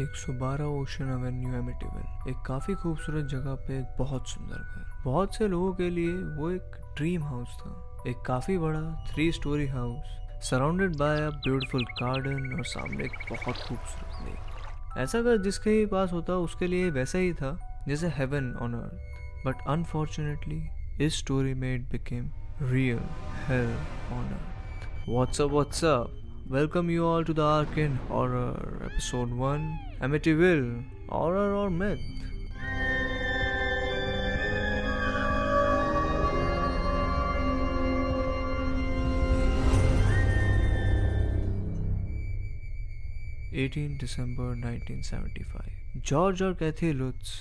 112 ocean Avenue एमिटिवल एक काफ़ी खूबसूरत जगह पे एक बहुत सुंदर घर। बहुत से लोगों के लिए वो एक ड्रीम हाउस था। एक काफ़ी बड़ा three storey house, surrounded by a beautiful garden और सामने एक बहुत खूबसूरत लेक। ऐसा घर जिसके ही पास होता, उसके लिए वैसा ही था, जैसे heaven on earth. But unfortunately, इस स्टोरी में it became real hell on earth. What's up what's up Welcome you all to the Arcane Horror, Episode 1 Amityville Horror or Myth. Eighteen December 1975 George और Kathy लुट्स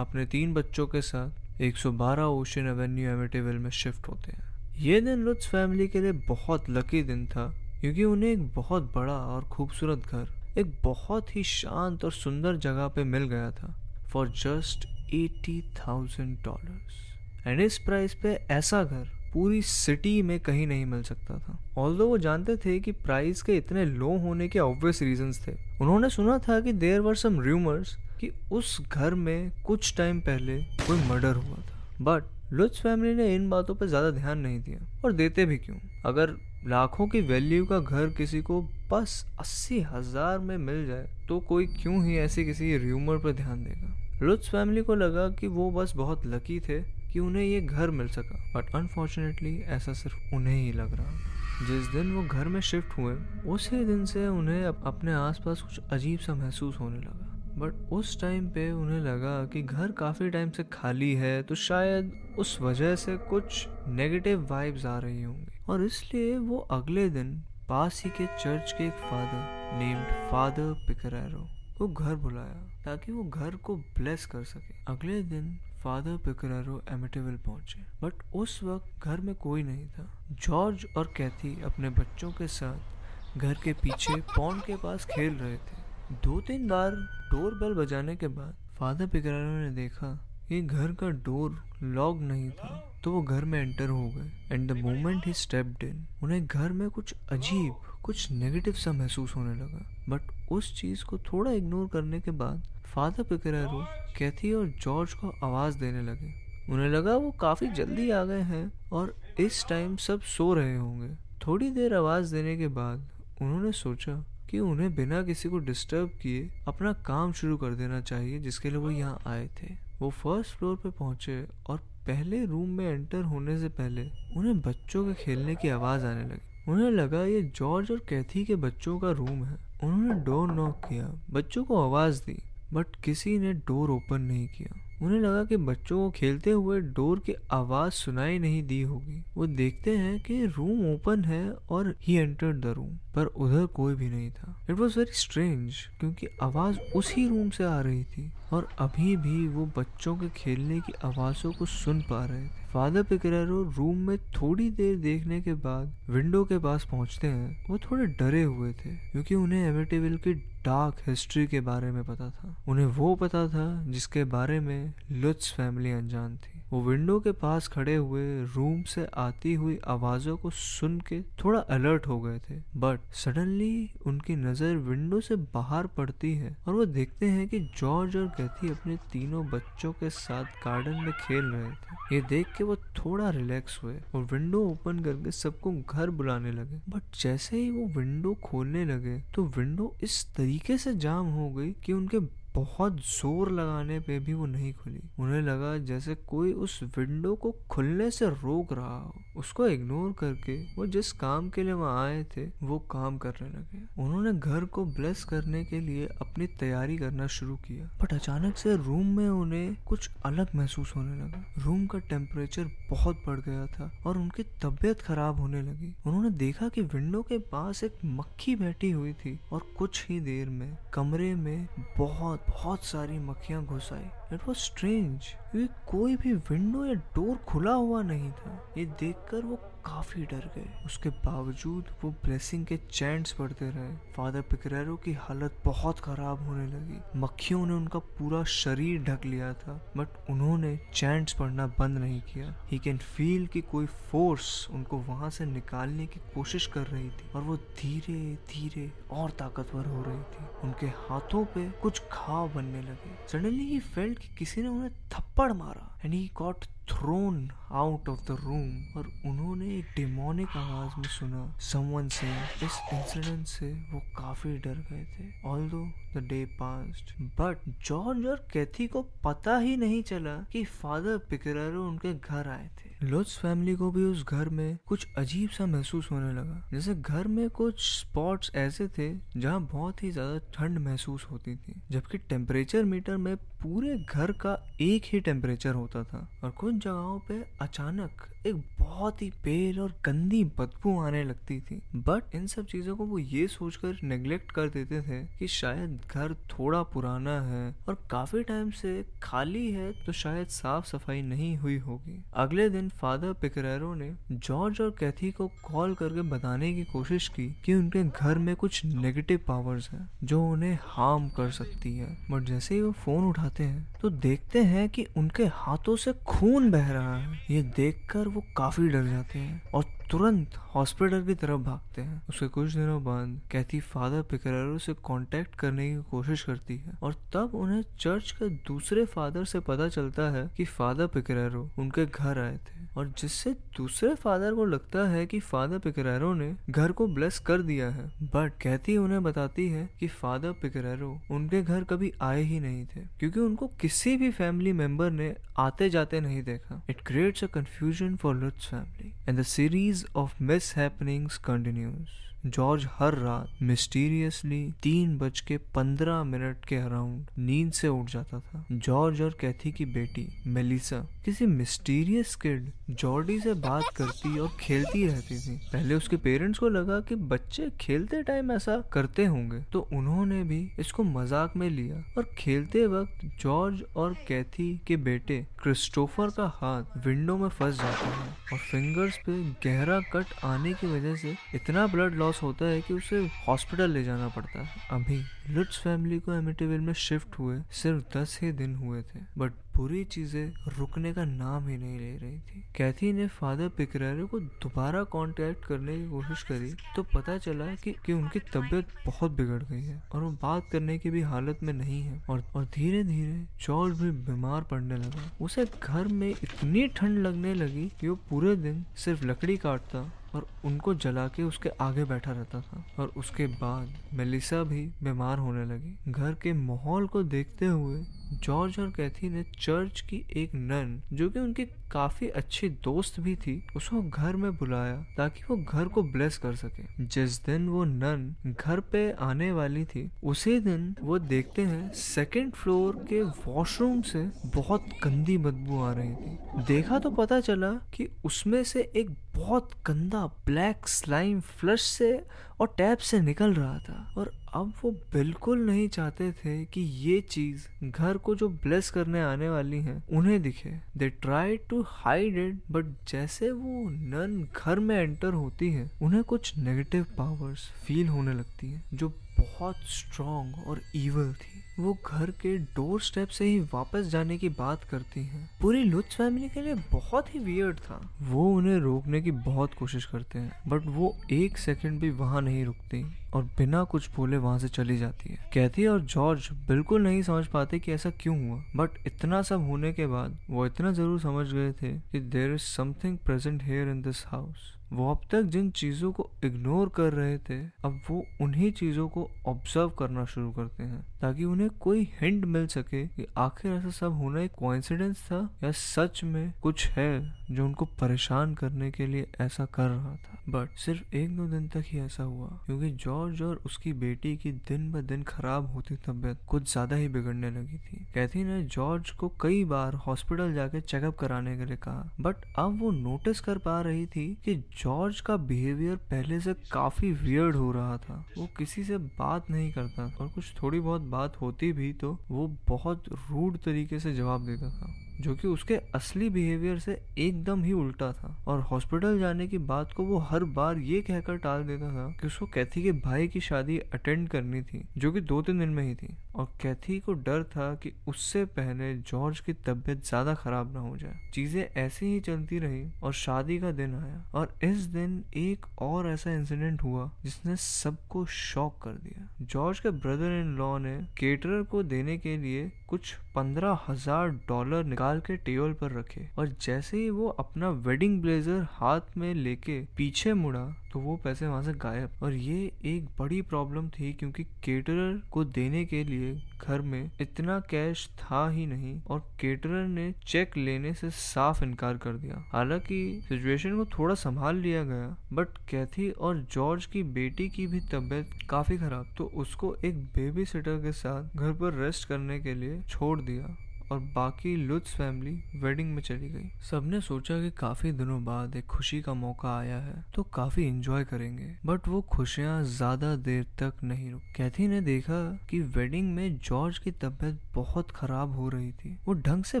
अपने तीन बच्चों के साथ 112 ocean Avenue एमिटिविल में shift होते हैं। ये दिन लुट्स फैमिली के लिए बहुत लकी दिन था। क्योंकि उन्हें एक बहुत बड़ा और खूबसूरत घर, एक बहुत ही शांत और सुंदर जगह पे मिल गया था for just eighty thousand dollar and इस प्राइस पे ऐसा घर पूरी सिटी में कहीं नहीं मिल सकता था। ऑल वो जानते थे कि प्राइस के इतने लो होने के ऑब्वियस रीजंस थे, उन्होंने सुना था कि देर वर सम रूमर्स कि उस घर में कुछ टाइम पहले कोई मर्डर हुआ था। बट लुत्स फैमिली ने इन बातों पर ज़्यादा ध्यान नहीं दिया, और देते भी क्यों? अगर लाखों की वैल्यू का घर किसी को बस अस्सी हज़ार में मिल जाए तो कोई क्यों ही ऐसी किसी र्यूमर पर ध्यान देगा? लुत्स फैमिली को लगा कि वो बस बहुत लकी थे कि उन्हें ये घर मिल सका। बट अनफॉर्चुनेटली ऐसा सिर्फ़ उन्हें ही लग रहा। जिस दिन वो घर में शिफ्ट हुए, उसी दिन से उन्हें अपने आसपास कुछ अजीब सा महसूस होने लगा। बट उस टाइम पे उन्हें लगा कि घर काफ़ी टाइम से खाली है तो शायद उस वजह से कुछ नेगेटिव वाइब्स आ रही होंगी। और इसलिए वो अगले दिन पास ही के चर्च के एक फादर नेम्ड फादर पिकरेरो को घर बुलाया, ताकि वो घर को ब्लेस कर सके। अगले दिन फादर पिकरेरो एमिटेबल पहुँचे। बट उस वक्त घर में कोई नहीं था। जॉर्ज और कैथी अपने बच्चों के साथ घर के पीछे पौंड के पास खेल रहे थे। दो तीन बार डोर बेल बजाने के बाद फादर पिकरारो ने देखा कि घर का डोर लॉक नहीं था। तो वो घर में एंटर हो गए and the moment he stepped in उन्हें घर में कुछ अजीब, कुछ नेगेटिव सा महसूस होने लगा। बट उस चीज़ को थोड़ा इग्नोर करने के बाद फादर पिकरारो कैथी और जॉर्ज को आवाज़ देने लगे। उन्हें लगा वो काफ़ी जल्दी आ गए हैं और इस टाइम सब सो रहे होंगे। थोड़ी देर आवाज़ देने के बाद उन्होंने सोचा कि उन्हें बिना किसी को डिस्टर्ब किए अपना काम शुरू कर देना चाहिए जिसके लिए वो यहाँ आए थे। वो फ़र्स्ट फ्लोर पे पहुँचे और पहले रूम में एंटर होने से पहले उन्हें बच्चों के खेलने की आवाज़ आने लगी। उन्हें लगा, ये जॉर्ज और कैथी के बच्चों का रूम है। उन्होंने डोर नॉक किया। बच्चों को आवाज़ दी बट किसी ने डोर ओपन नहीं किया। उन्हें लगा कि बच्चों को खेलते हुए डोर की आवाज़ सुनाई नहीं दी होगी। वो देखते हैं कि रूम ओपन है और ही एंटर्ड द रूम, पर उधर कोई भी नहीं था। इट वॉज़ वेरी स्ट्रेंज क्योंकि आवाज़ उसी रूम से आ रही थी, और अभी भी वो बच्चों के खेलने की आवाजों को सुन पा रहे थे। फादर पिकरेरो रूम में थोड़ी देर देखने के बाद विंडो के पास पहुँचते हैं। वो थोड़े डरे हुए थे, क्योंकि उन्हें एमिटेविल की डार्क हिस्ट्री के बारे में पता था। उन्हें वो पता था जिसके बारे में लुत्स फैमिली अनजान थी। वो विंडो के पास खड़े हुए रूम से आती हुई आवाजों को सुन के थोड़ा अलर्ट हो गए थे। बट सडनली उनकी नज़र विंडो से बाहर पड़ती है और वो देखते हैं कि जॉर्ज और कैथी अपने तीनों बच्चों के साथ गार्डन में खेल रहे थे। ये देख के वो थोड़ा रिलैक्स हुए और विंडो ओपन करके सबको घर बुलाने लगे। बट जैसे ही वो विंडो खोलने लगे तो विंडो इस तरीके से जाम हो गई कि उनके बहुत ज़ोर लगाने पे भी वो नहीं खुली। उन्हें लगा जैसे कोई उस विंडो को खुलने से रोक रहा हो। उसको इग्नोर करके वो जिस काम के लिए वहाँ आए थे, वो काम करने लगे। उन्होंने घर को ब्लेस करने के लिए अपनी तैयारी करना शुरू किया बट अचानक से रूम में उन्हें कुछ अलग महसूस होने लगा। रूम का टेम्परेचर बहुत बढ़ गया था और उनकी तबीयत खराब होने लगी। उन्होंने देखा कि विंडो के पास एक मक्खी बैठी हुई थी और कुछ ही देर में कमरे में बहुत बहुत सारी मक्खियाँ घुस आई। इट वॉज़ स्ट्रेंज क्योंकि कोई भी विंडो या डोर खुला हुआ नहीं था। ये देखकर वो काफ़ी डर गए। उसके बावजूद वो ब्लेसिंग के चैंट्स पढ़ते रहे। फादर पिकरेरो की हालत बहुत खराब होने लगी। मक्खियों ने उनका पूरा शरीर ढक लिया था बट उन्होंने चैंट्स पढ़ना बंद नहीं किया। ही कैन फील कि कोई फोर्स उनको वहाँ से निकालने की कोशिश कर रही थी और वो धीरे धीरे और ताकतवर हो रही थी। उनके हाथों पे कुछ घाव बनने लगे। सडनली ही फेल्ट कि किसी ने उन्हें थप्पड़ मारा and he got thrown out of the room और उन्होंने एक डिमोनिक आवाज़ में सुना। समवन से इस इंसिडेंट से वो काफ़ी डर गए थे although the day passed but George और कैथी को पता ही नहीं चला कि फादर पिकरारो उनके घर आए थे। लुट्स फैमिली को भी उस घर में कुछ अजीब सा महसूस होने लगा। जैसे घर में कुछ स्पॉट्स ऐसे थे जहाँ बहुत ही ज़्यादा ठंड महसूस होती थी, जबकि टेम्परेचर मीटर में पूरे घर का एक ही टेम्परेचर होता था, और कुछ जगहों पे अचानक एक बहुत ही पेल और गंदी बदबू आने लगती थी। बट इन सब चीज़ों को वो ये सोचकर नेग्लेक्ट कर देते थे कि शायद घर थोड़ा पुराना है और काफ़ी टाइम से खाली है तो शायद साफ़ सफ़ाई नहीं हुई होगी। अगले दिन फादर पिकरेरो ने जॉर्ज और कैथी को कॉल करके बताने की कोशिश की कि उनके घर में कुछ नेगेटिव पावर्स हैं जो उन्हें हार्म कर सकती है। बट जैसे ही वो फ़ोन उठाते हैं तो देखते हैं कि उनके हाथों से खून बह रहा है। ये देखकर वो काफ़ी डर जाते हैं और तुरंत हॉस्पिटल की तरफ़ भागते हैं। उसके कुछ दिनों बाद कैथी फादर पिकरेरो से कांटेक्ट करने की कोशिश करती है और तब उन्हें चर्च के दूसरे फादर से पता चलता है कि फादर पिकरेरो उनके घर आए थे। और जिससे दूसरे फादर को लगता है कि फादर पिकरेरो ने घर को ब्लेस कर दिया है, बट कैथी उन्हें बताती है कि फादर पिकरेरो उनके घर कभी आए ही नहीं थे, क्योंकि उनको किसी भी फैमिली मेंबर ने आते जाते नहीं देखा। It creates a confusion for Lutz family and the series of mishappenings continues George हर रात मिस्टीरियसली तीन बज के पंद्रह मिनट के अराउंड नींद से उठ जाता था। जॉर्ज और कैथी की, बेटी, मेलिसा किसी मिस्टीरियस किड जॉर्डी से बात करती और खेलती रहती थी। पहले उसके पेरेंट्स को लगा कि बच्चे खेलते टाइम ऐसा करते होंगे तो उन्होंने भी इसको मज़ाक में लिया और खेलते वक्त जॉर्ज और कैथी के बेटे क्रिस्टोफर का हाथ विंडो में फंस जाता है और फिंगर्स पे गहरा कट आने की वजह से इतना ब्लड लॉस होता है कि उसे हॉस्पिटल ले जाना पड़ता है। अभी लुट्स फैमिली को एमिटिविल में शिफ्ट हुए सिर्फ़ दस ही दिन हुए थे बट बुरी चीज़ें रुकने का नाम ही नहीं ले रही थी। कैथी ने फादर पिकरेरो को दोबारा कांटेक्ट करने की कोशिश करी तो पता चला कि, कि उनकी तबीयत बहुत बिगड़ गई है और वो बात करने की भी हालत में नहीं है और और धीरे धीरे जॉर्ज भी बीमार पड़ने लगा। उसे घर में इतनी ठंड लगने लगी कि वो पूरे दिन सिर्फ़ लकड़ी काटता और उनको जला के उसके आगे बैठा रहता था। और उसके बाद मेलिसा भी बीमार होने लगी। घर के माहौल को देखते हुए जॉर्ज और कैथी ने चर्च की एक नन, जो कि उनकी काफ़ी अच्छी दोस्त भी थी, उसको घर में बुलाया ताकि वो घर को ब्लेस कर सके। जिस दिन वो नन घर पे आने वाली थी, उसी दिन वो देखते हैं सेकंड फ्लोर के वॉशरूम से बहुत गंदी बदबू आ रही थी। देखा तो पता चला कि उसमें से एक बहुत गंदा ब्लैक स्लाइम फ्लश से और टैप से निकल रहा था। और अब वो बिल्कुल नहीं चाहते थे कि ये चीज़ घर को जो ब्लेस करने आने वाली है, उन्हें दिखे। They try to hide it but जैसे वो नन घर में एंटर होती है, उन्हें कुछ नेगेटिव पावर्स फील होने लगती है, जो बहुत स्ट्रॉन्ग और इवल थी। वो घर के डोर स्टेप से ही वापस जाने की बात करती हैं। पूरी लुत्स फैमिली के लिए बहुत ही वियर्ड था। वो उन्हें रोकने की बहुत कोशिश करते हैं बट वो एक सेकंड भी वहाँ नहीं रुकती और बिना कुछ बोले वहाँ से चली जाती है। कैथी और जॉर्ज बिल्कुल नहीं समझ पाते कि ऐसा क्यों हुआ बट इतना सब होने के बाद वो इतना ज़रूर समझ गए थे कि there is something present here in this house वो अब तक जिन चीज़ों को इग्नोर कर रहे थे, अब वो उन्हीं चीज़ों को ऑब्ज़र्व करना शुरू करते हैं, ताकि उन्हें कोई हिंट मिल सके कि आखिर ऐसा सब होना एक कोइंसिडेंस था या सच में कुछ है जो उनको परेशान करने के लिए ऐसा कर रहा था। बट सिर्फ़ एक दो दिन तक ही ऐसा हुआ, क्योंकि जॉर्ज और उसकी बेटी की दिन ब दिन खराब होती तबियत कुछ ज़्यादा ही बिगड़ने लगी थी। कैथी ने जॉर्ज को कई बार हॉस्पिटल जाके चेकअप कराने के लिए कहा बट अब वो नोटिस कर पा रही थी कि जॉर्ज का बिहेवियर पहले से काफ़ी वियर्ड हो रहा था। वो किसी से बात नहीं करता और कुछ थोड़ी बहुत बात होती भी तो वो बहुत रूड तरीके से जवाब देता था। जो कि उसके असली बिहेवियर से एकदम ही उल्टा था। और हॉस्पिटल जाने की बात को वो हर बार ये कहकर टाल देता था कि उसको कैथी के भाई की शादी अटेंड करनी थी, जो कि दो तीन दिन में ही थी। और कैथी को डर था कि उससे पहले जॉर्ज की तबीयत ज़्यादा खराब ना हो जाए। चीज़ें ऐसे ही चलती रही और शादी का दिन आया। और इस दिन एक और ऐसा इंसिडेंट हुआ जिसने सबको शॉक कर दिया। जॉर्ज के ब्रदर इन लॉ ने केटरर को देने के लिए कुछ पंद्रह हज़ार डॉलर निकाल के टेबल पर रखे और जैसे ही वो अपना वेडिंग ब्लेजर हाथ में लेके पीछे मुड़ा तो वो पैसे वहाँ से गायब। और ये एक बड़ी प्रॉब्लम थी क्योंकि केटरर को देने के लिए घर में इतना कैश था ही नहीं और केटरर ने चेक लेने से साफ़ इनकार कर दिया। हालाँकि सिचुएशन को थोड़ा संभाल लिया गया बट कैथी और जॉर्ज की बेटी की भी तबीयत काफ़ी खराब तो उसको एक बेबी सिटर के साथ घर पर रेस्ट करने के लिए छोड़ दिया। और बाकी लुत्स फैमिली वेडिंग में चली गई। सबने सोचा कि काफ़ी दिनों बाद एक खुशी का मौका आया है तो काफ़ी एंजॉय करेंगे। बट वो खुशियाँ ज़्यादा देर तक नहीं रुक, कैथी ने देखा कि वेडिंग में जॉर्ज की तबीयत बहुत खराब हो रही थी। वो ढंग से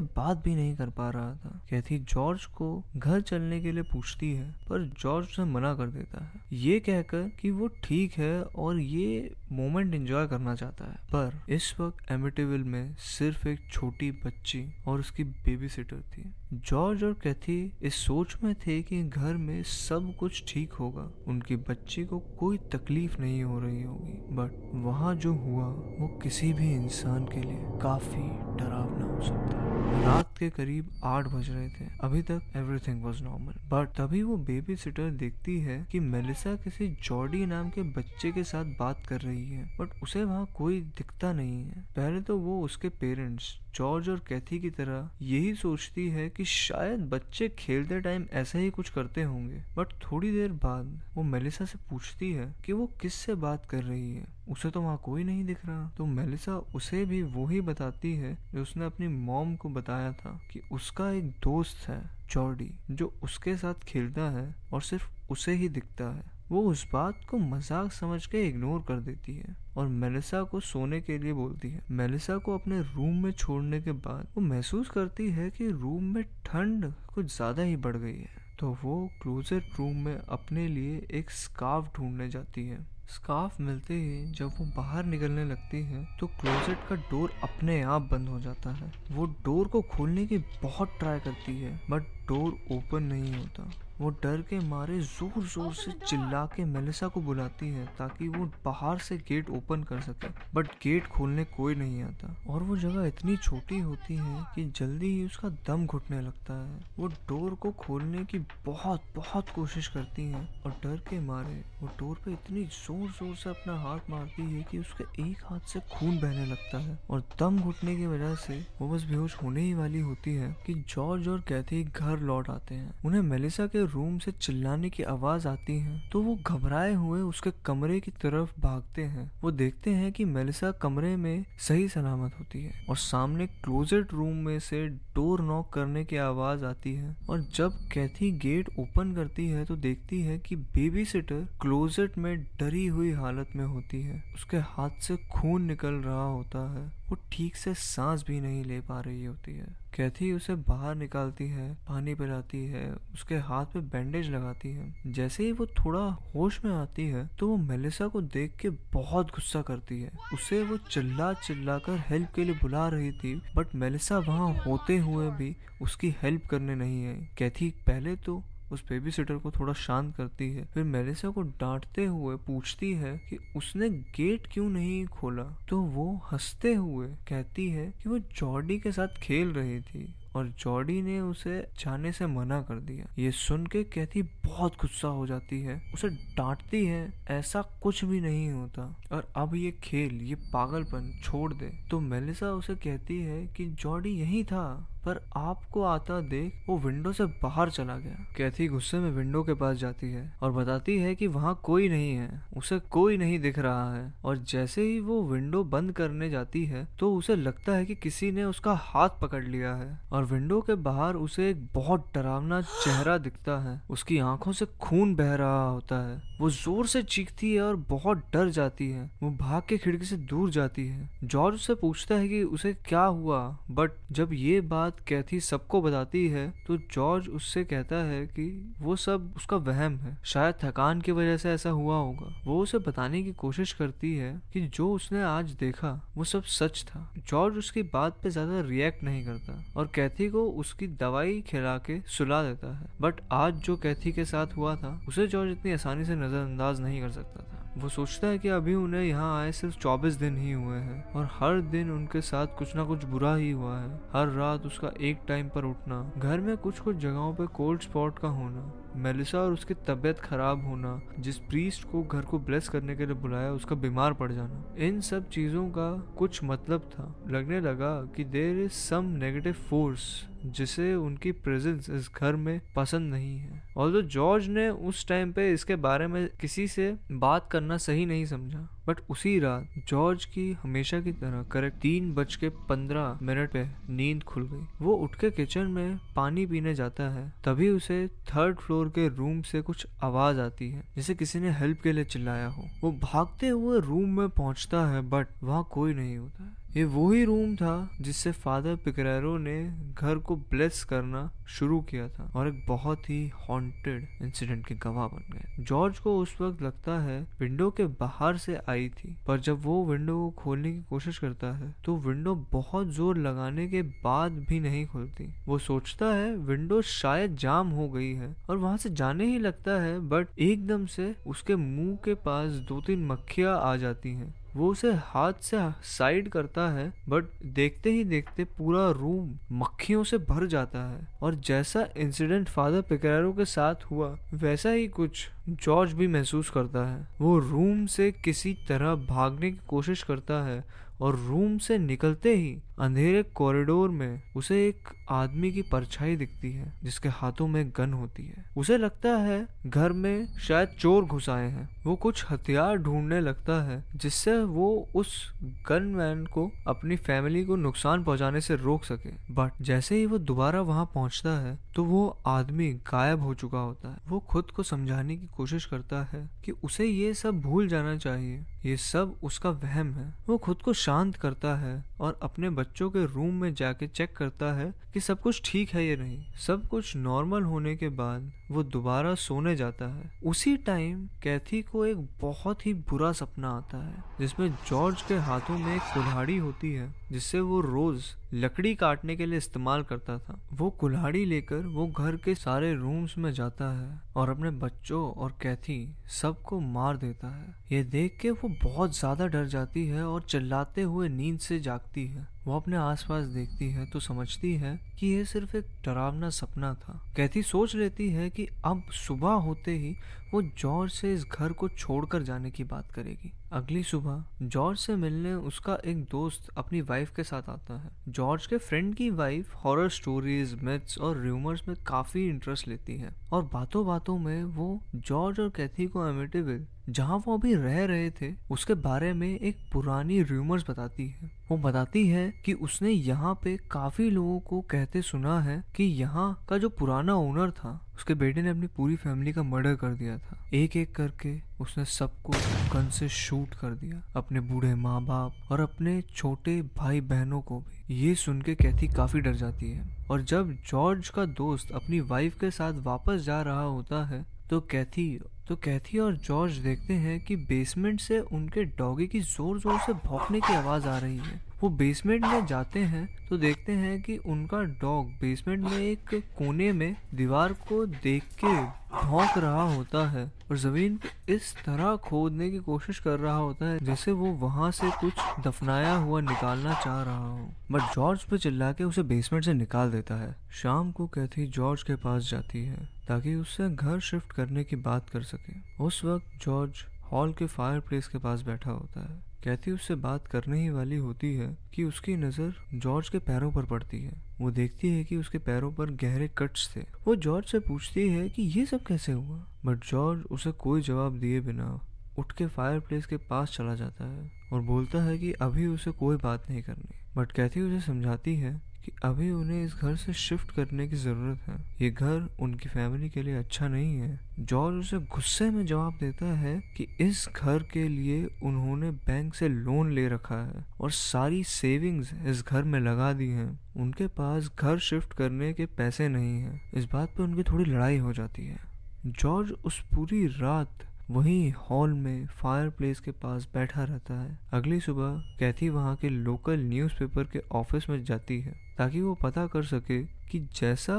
बात भी नहीं कर पा रहा था। कैथी जॉर्ज को घर चलने के लिए पूछती है, पर जॉर्ज उसे मना कर देता है। ये कहकर कि वो ठीक है और ये मोमेंट एंजॉय करना चाहता है। पर इस वक्त एमिटिविल में सिर्फ़ एक छोटी बच्ची और उसकी बेबी सिटर थी। जॉर्ज और कैथी इस सोच में थे कि घर में सब कुछ ठीक होगा। उनकी बच्ची को कोई तकलीफ़ नहीं हो रही होगी। बट वहाँ जो हुआ, वो किसी भी इंसान के लिए काफ़ी डरावना हो सकता। है रात के करीब आठ बज रहे थे। अभी तक एवरीथिंग वाज नॉर्मल बट तभी वो बेबी सिटर देखती है कि मेलिसा किसी जॉर्डी नाम के बच्चे के साथ बात कर रही है। बट उसे वहाँ कोई दिखता नहीं है। पहले तो वो उसके पेरेंट्स जॉर्ज और कैथी की तरह यही सोचती है कि शायद बच्चे खेलते टाइम ऐसा ही कुछ करते होंगे। बट थोड़ी देर बाद वो मेलिसा से पूछती है कि वो किस से बात कर रही है? उसे तो वहाँ कोई नहीं दिख रहा। तो मेलिसा उसे भी वो ही बताती है जो उसने अपनी मॉम को बताया था कि उसका एक दोस्त है, जॉर्डी, जो उसके साथ खेलता है और सिर्फ़ उसे ही दिखता है। वो उस बात को मज़ाक समझ के इग्नोर कर देती है और मेलिसा को सोने के लिए बोलती है। मेलिसा को अपने रूम में छोड़ने के बाद वो महसूस करती है कि रूम में ठंड कुछ ज़्यादा ही बढ़ गई है। तो वो क्लोजेट रूम में अपने लिए एक स्कार्फ ढूँढने जाती है। स्कार्फ मिलते ही जब वो बाहर निकलने लगती है तो क्लोजेट का डोर अपने आप बंद हो जाता है। वो डोर को खोलने की बहुत ट्राई करती है बट डोर ओपन नहीं होता। वो डर के मारे ज़ोर ज़ोर से चिल्ला के मेलिसा को बुलाती है ताकि वो बाहर से गेट ओपन कर सके। बट गेट खोलने कोई नहीं आता। और वो जगह इतनी छोटी होती है कि जल्दी ही उसका दम घुटने लगता है। वो डोर को खोलने की बहुत बहुत कोशिश करती है और डर के मारे वो डोर पे इतनी ज़ोर ज़ोर ज़ोर से अपना हाथ मारती है कि उसके एक हाथ से खून बहने लगता है। और दम घुटने की वजह से वो बस बेहोश होने ही वाली होती है कि जॉर्ज और कैथी घर लौट आते हैं। उन्हें मेलिसा के रूम से चिल्लाने की आवाज़ आती है तो वो घबराए हुए उसके कमरे की तरफ़ भागते हैं। वो देखते हैं कि मेलिसा कमरे में सही सलामत होती है और सामने क्लोजेट रूम में से डोर नॉक करने की आवाज़ आती है। और जब कैथी गेट ओपन करती है तो देखती है कि बेबी सिटर क्लोजेट में डरी हुई हालत में होती है। उसके हाथ से खून निकल रहा होता है। वो ठीक से सांस भी नहीं ले पा रही होती है। कैथी उसे बाहर निकालती है, पानी पिलाती है, उसके हाथ पे बैंडेज लगाती है। जैसे ही वो थोड़ा होश में आती है तो वो मेलिसा को देख के बहुत गुस्सा करती है। उसे वो चिल्ला चिल्ला कर हेल्प के लिए बुला रही थी बट मेलिसा वहाँ होते हुए भी उसकी हेल्प करने नहीं आई। कैथी पहले तो उस बेबी सिटर को थोड़ा शांत करती है। फिर मेलिसा को डांटते हुए पूछती है कि उसने गेट क्यों नहीं खोला? तो वो हँसते हुए कहती है कि वो जॉर्डी के साथ खेल रही थी और जॉर्डी ने उसे जाने से मना कर दिया। ये सुन के कहती बहुत गुस्सा हो जाती है। उसे डांटती है, ऐसा कुछ भी नहीं होता। और अब ये खेल, ये पागलपन छोड़ दे। तो मेलिसा उसे कहती है कि जॉर्डी यही था। पर आपको आता देख वो विंडो से बाहर चला गया। कैथी गुस्से में विंडो के पास जाती है और बताती है कि वहाँ कोई नहीं है, उसे कोई नहीं दिख रहा है। और जैसे ही वो विंडो बंद करने जाती है तो उसे लगता है कि किसी ने उसका हाथ पकड़ लिया है। और विंडो के बाहर उसे एक बहुत डरावना चेहरा दिखता है। उसकी आँखों से खून बह रहा होता है। वो ज़ोर से चीखती है और बहुत डर जाती है। वो भाग के खिड़की से दूर जाती है। जॉर्ज उससे पूछता है कि उसे क्या हुआ? बट जब ये बात कैथी सबको बताती है तो जॉर्ज उससे कहता है कि वो सब उसका वहम है। शायद थकान की वजह से ऐसा हुआ होगा। वो उसे बताने की कोशिश करती है कि जो उसने आज देखा, वो सब सच था। जॉर्ज उसकी बात पे ज़्यादा रिएक्ट नहीं करता और कैथी को उसकी दवाई खिला के सुला देता है। बट आज जो कैथी के साथ हुआ था, उसे जॉर्ज इतनी आसानी से नजरअंदाज नहीं कर सकता था। वो सोचता है कि अभी उन्हें यहाँ आए सिर्फ़ 24 दिन ही हुए हैं और हर दिन उनके साथ कुछ ना कुछ बुरा ही हुआ है। हर रात उसका एक टाइम पर उठना, घर में कुछ कुछ जगहों पे कोल्ड स्पॉट का होना। मेलिसा और उसकी तबीयत खराब होना, जिस प्रीस्ट को घर को ब्लेस करने के लिए बुलाया, उसका बीमार पड़ जाना, इन सब चीज़ों का कुछ मतलब था। लगने लगा कि there is some negative force जिसे उनकी प्रेजेंस इस घर में पसंद नहीं है। और जॉर्ज ने उस टाइम पे इसके बारे में किसी से बात करना सही नहीं समझा। बट उसी रात जॉर्ज की हमेशा की तरह करेक्ट तीन बज के पंद्रह मिनट पे नींद खुल गई। वो उठ के किचन में पानी पीने जाता है। तभी उसे थर्ड फ्लोर के रूम से कुछ आवाज़ आती है, जैसे किसी ने हेल्प के लिए चिल्लाया हो। वो भागते हुए रूम में पहुँचता है, बट वहाँ कोई नहीं होता है। ये वही रूम था जिससे फादर पिकरेरो ने घर को ब्लेस करना शुरू किया था और एक बहुत ही हॉन्टेड इंसिडेंट के गवाह बन गए। जॉर्ज को उस वक्त लगता है विंडो के बाहर से आई थी, पर जब वो विंडो को खोलने की कोशिश करता है तो विंडो बहुत ज़ोर लगाने के बाद भी नहीं खुलती। वो सोचता है विंडो शायद जाम हो गई है और वहाँ से जाने ही लगता है, बट एकदम से उसके मुँह के पास दो तीन मक्खियाँ आ जाती हैं। वो उसे हाथ से साइड करता है बट देखते ही देखते पूरा रूम मक्खियों से भर जाता है। और जैसा इंसिडेंट फादर पिकरेरो के साथ हुआ, वैसा ही कुछ जॉर्ज भी महसूस करता है। वो रूम से किसी तरह भागने की कोशिश करता है और रूम से निकलते ही अंधेरे कॉरिडोर में उसे एक आदमी की परछाई दिखती है, जिसके हाथों में गन होती है। उसे लगता है घर में शायद चोर घुस आए हैं। वो कुछ हथियार ढूँढने लगता है, जिससे वो उस गन मैन को अपनी फैमिली को नुकसान पहुँचाने से रोक सके। बट जैसे ही वो दोबारा वहाँ पहुँचता है तो वो आदमी गायब हो चुका होता है। वो खुद को समझाने की कोशिश करता है कि उसे ये सब भूल जाना चाहिए। ये सब उसका वहम है। वो खुद को शांत करता है और अपने बच्चों के रूम में जाके चेक करता है कि सब कुछ ठीक है या नहीं। सब कुछ नॉर्मल होने के बाद वो दोबारा सोने जाता है। उसी टाइम कैथी को एक बहुत ही बुरा सपना आता है, जिसमें जॉर्ज के हाथों में एक कुल्हाड़ी होती है, जिससे वो रोज लकड़ी काटने के लिए इस्तेमाल करता था। वो कुल्हाड़ी लेकर वो घर के सारे रूम्स में जाता है और अपने बच्चों और कैथी सबको मार देता है। ये देख के वो बहुत ज़्यादा डर जाती है और चिल्लाते हुए नींद से जागती है। वो अपने आसपास देखती है तो समझती है कि यह सिर्फ़ एक डरावना सपना था। कैथी सोच लेती है कि अब सुबह होते ही वो जॉर्ज से इस घर को छोड़कर जाने की बात करेगी। अगली सुबह जॉर्ज से मिलने उसका एक दोस्त अपनी वाइफ के साथ आता है। जॉर्ज के फ्रेंड की वाइफ हॉरर स्टोरीज मिथ्स और र्यूमर्स में काफ़ी इंटरेस्ट लेती है। और बातों बातों में वो जॉर्ज और कैथी को एमिटिविल जहाँ वो अभी रह रहे थे, उसके बारे में एक पुरानी रूमर्स बताती है। वो बताती है कि उसने यहाँ पे काफ़ी लोगों को कहते सुना है कि यहाँ का जो पुराना ओनर था, उसके बेटे ने अपनी पूरी फैमिली का मर्डर कर दिया था। एक एक करके उसने सबको गन से शूट कर दिया। अपने बूढ़े माँ बाप और अपने छोटे भाई बहनों को भी। ये सुन के कैथी काफ़ी डर जाती है। और जब जॉर्ज का दोस्त अपनी वाइफ के साथ वापस जा रहा होता है तो कैथी तो कैथी और जॉर्ज देखते हैं कि बेसमेंट से उनके डॉगी की ज़ोर ज़ोर से भौंकने की आवाज़ आ रही है। वो बेसमेंट में जाते हैं तो देखते हैं कि उनका डॉग बेसमेंट में एक कोने में दीवार को देख के भौंक रहा होता है और ज़मीन को इस तरह खोदने की कोशिश कर रहा होता है जैसे वो वहाँ से कुछ दफनाया हुआ निकालना चाह रहा हो। बट जॉर्ज पे चिल्ला के उसे बेसमेंट से निकाल देता है। शाम को कैथी जॉर्ज के पास जाती है ताकि उससे घर शिफ्ट करने की बात कर सके। उस वक्त जॉर्ज हॉल के फायर प्लेस के पास बैठा होता है। कैथी उससे बात करने ही वाली होती है कि उसकी नज़र जॉर्ज के पैरों पर पड़ती है। वो देखती है कि उसके पैरों पर गहरे कट्स थे। वो जॉर्ज से पूछती है कि ये सब कैसे हुआ? बट जॉर्ज उसे कोई जवाब दिए बिना उठ के फायर प्लेस के पास चला जाता है और बोलता है कि अभी उसे कोई बात नहीं करनी। बट कैथी उसे समझाती है कि अभी उन्हें इस घर से शिफ्ट करने की ज़रूरत है। ये घर उनकी फैमिली के लिए अच्छा नहीं है। जॉर्ज उसे गुस्से में जवाब देता है कि इस घर के लिए उन्होंने बैंक से लोन ले रखा है और सारी सेविंग्स इस घर में लगा दी हैं। उनके पास घर शिफ्ट करने के पैसे नहीं हैं। इस बात पर उनकी थोड़ी लड़ाई हो जाती है। जॉर्ज उस पूरी रात वहीं हॉल में फायर प्लेस के पास बैठा रहता है। अगली सुबह कैथी वहाँ के लोकल न्यूज़पेपर के ऑफ़िस में जाती है। ताकि वो पता कर सके कि जैसा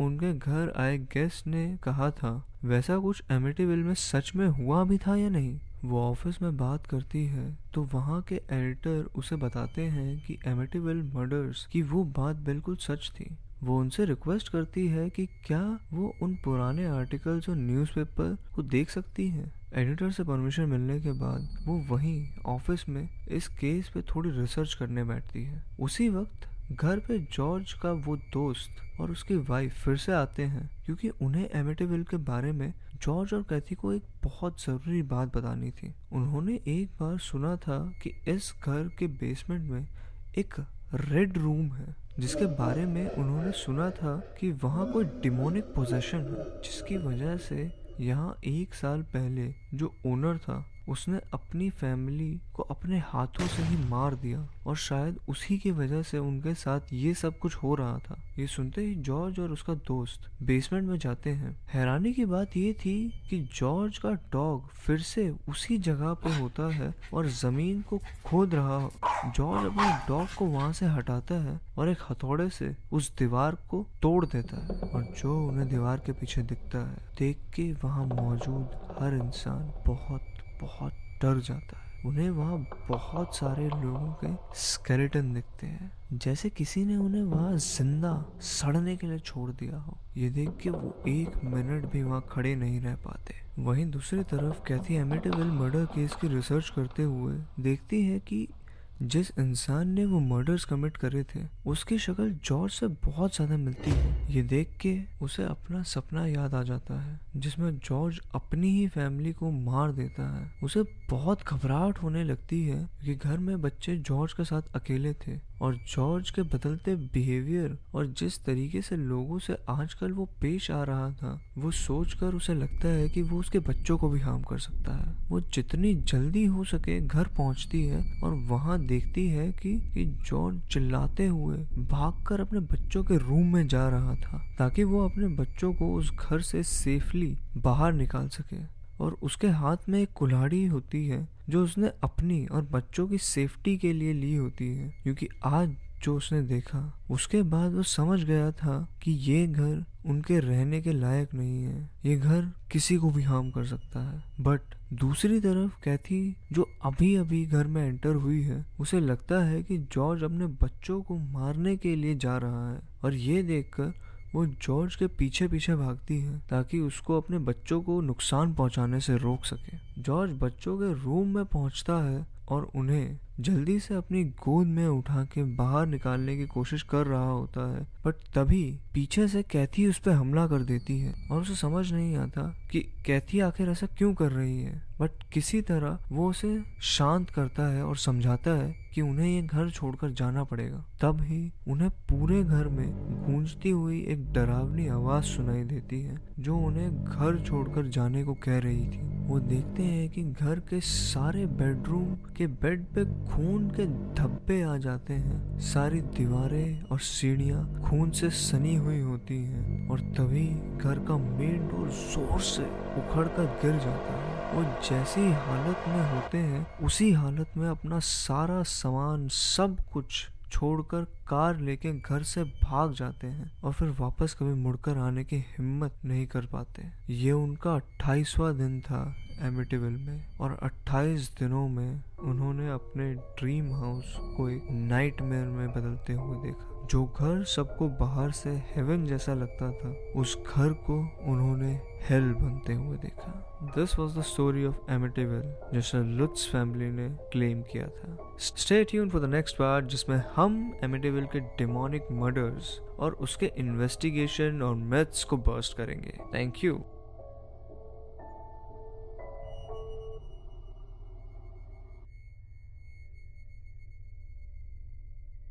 उनके घर आए गेस्ट ने कहा था, वैसा कुछ एमिटीविल में सच में हुआ भी था या नहीं? वो ऑफ़िस में बात करती है तो वहाँ के एडिटर उसे बताते हैं कि एमिटीविल मर्डर्स की वो बात बिल्कुल सच थी। वो उनसे रिक्वेस्ट करती है कि क्या वो उन पुराने आर्टिकल्स और न्यूज़पेपर को देख सकती है? एडिटर से परमिशन मिलने के बाद वो वहीं ऑफ़िस में इस केस पे थोड़ी रिसर्च करने बैठती है। उसी वक्त घर पे जॉर्ज का वो दोस्त और उसकी वाइफ फिर से आते हैं, क्योंकि उन्हें एमिटेविल के बारे में जॉर्ज और कैथी को एक बहुत ज़रूरी बात बतानी थी। उन्होंने एक बार सुना था कि इस घर के बेसमेंट में एक रेड रूम है, जिसके बारे में उन्होंने सुना था कि वहाँ कोई डिमोनिक पोजेशन है, जिसकी वजह से यहाँ एक साल पहले जो ओनर था उसने अपनी फैमिली को अपने हाथों से ही मार दिया और शायद उसी की वजह से उनके साथ ये सब कुछ हो रहा था। ये सुनते ही जॉर्ज और उसका दोस्त बेसमेंट में जाते हैं। हैरानी की बात ये थी कि जॉर्ज का डॉग फिर से उसी जगह पे होता है और ज़मीन को खोद रहा जॉर्ज अपने डॉग को वहाँ से हटाता है और एक हथौड़े से उस दीवार को तोड़ देता है और जो उन्हें दीवार के पीछे दिखता है, देख के वहाँ मौजूद हर इंसान बहुत बहुत डर जाता है। उन्हें वहाँ बहुत सारे लोगों के स्केलेटन दिखते हैं। जैसे किसी ने उन्हें वहाँ ज़िंदा सड़ने के लिए छोड़ दिया हो। ये देख के वो एक मिनट भी वहाँ खड़े नहीं रह पाते। वहीं दूसरी तरफ़, कैथी एमिटेबल मर्डर केस की रिसर्च करते हुए देखती है कि जिस इंसान ने वो मर्डर्स कमिट करे थे, उसकी शक्ल जॉर्ज से बहुत ज़्यादा मिलती है। ये देख के उसे अपना सपना याद आ जाता है, जिसमें जॉर्ज अपनी ही फैमिली को मार देता है। उसे बहुत घबराहट होने लगती है कि घर में बच्चे जॉर्ज के साथ अकेले थे और जॉर्ज के बदलते बिहेवियर और जिस तरीके से लोगों से आजकल वो पेश आ रहा था वो सोचकर उसे लगता है कि वो उसके बच्चों को भी हार्म कर सकता है। वो जितनी जल्दी हो सके घर पहुँचती है और वहाँ देखती है कि, कि जॉर्ज चिल्लाते हुए भागकर अपने बच्चों के रूम में जा रहा था ताकि वो अपने बच्चों को उस घर से सेफली बाहर निकाल सके। और उसके हाथ में एक कुल्हाड़ी होती है, जो उसने अपनी और बच्चों की सेफ्टी के लिए ली होती है। क्योंकि आज जो उसने देखा, उसके बाद वो समझ गया था कि ये घर उनके रहने के लायक नहीं है। ये घर किसी को भी हार्म कर सकता है। बट दूसरी तरफ़ कैथी, जो अभी अभी घर में एंटर हुई है, उसे लगता है कि जॉर्ज अपने बच्चों को मारने के लिए जा रहा है। और ये देखकर वो जॉर्ज के पीछे पीछे भागती है ताकि उसको अपने बच्चों को नुकसान पहुँचाने से रोक सके। जॉर्ज बच्चों के रूम में पहुँचता है और उन्हें जल्दी से अपनी गोद में उठा के बाहर निकालने की कोशिश कर रहा होता है, बट तभी पीछे से कैथी उस पर हमला कर देती है और उसे समझ नहीं आता कि कैथी आखिर ऐसा क्यों कर रही है। बट किसी तरह वो उसे शांत करता है और समझाता है कि उन्हें ये घर छोड़कर जाना पड़ेगा। तब ही उन्हें पूरे घर में गूंजती हुई एक डरावनी आवाज़ सुनाई देती है, जो उन्हें घर छोड़कर जाने को कह रही थी। वो देखते हैं कि घर के सारे बेडरूम के बेड पे खून के धब्बे आ जाते हैं। सारी दीवारें और सीढ़ियाँ खून से सनी हुई होती हैं और तभी घर का मेन डोर ज़ोर से उखड़ कर गिर जाता है। वो जैसी हालत में होते हैं, उसी हालत में अपना सारा सामान, सब कुछ छोड़कर कार लेके घर से भाग जाते हैं और फिर वापस कभी मुड़कर आने की हिम्मत नहीं कर पाते। ये उनका अट्ठाईसवा दिन था एमिटिविल में और 28 दिनों में उन्होंने अपने ड्रीम हाउस को एक नाइटमेयर में बदलते हुए देखा, जो घर सबको बाहर से हेवन जैसा लगता था। उस घर को उन्होंने हेल बनते हुए देखा। This was the story of Amityville जिसे लुत्स फैमिली ने क्लेम किया था। स्टेट यून फॉर द नेक्स्ट पार्ट जिसमें हम एमिटेविल के डिमोनिक मर्डर्स और उसके इन्वेस्टिगेशन और मेथ्स को बर्स्ट करेंगे। Thank you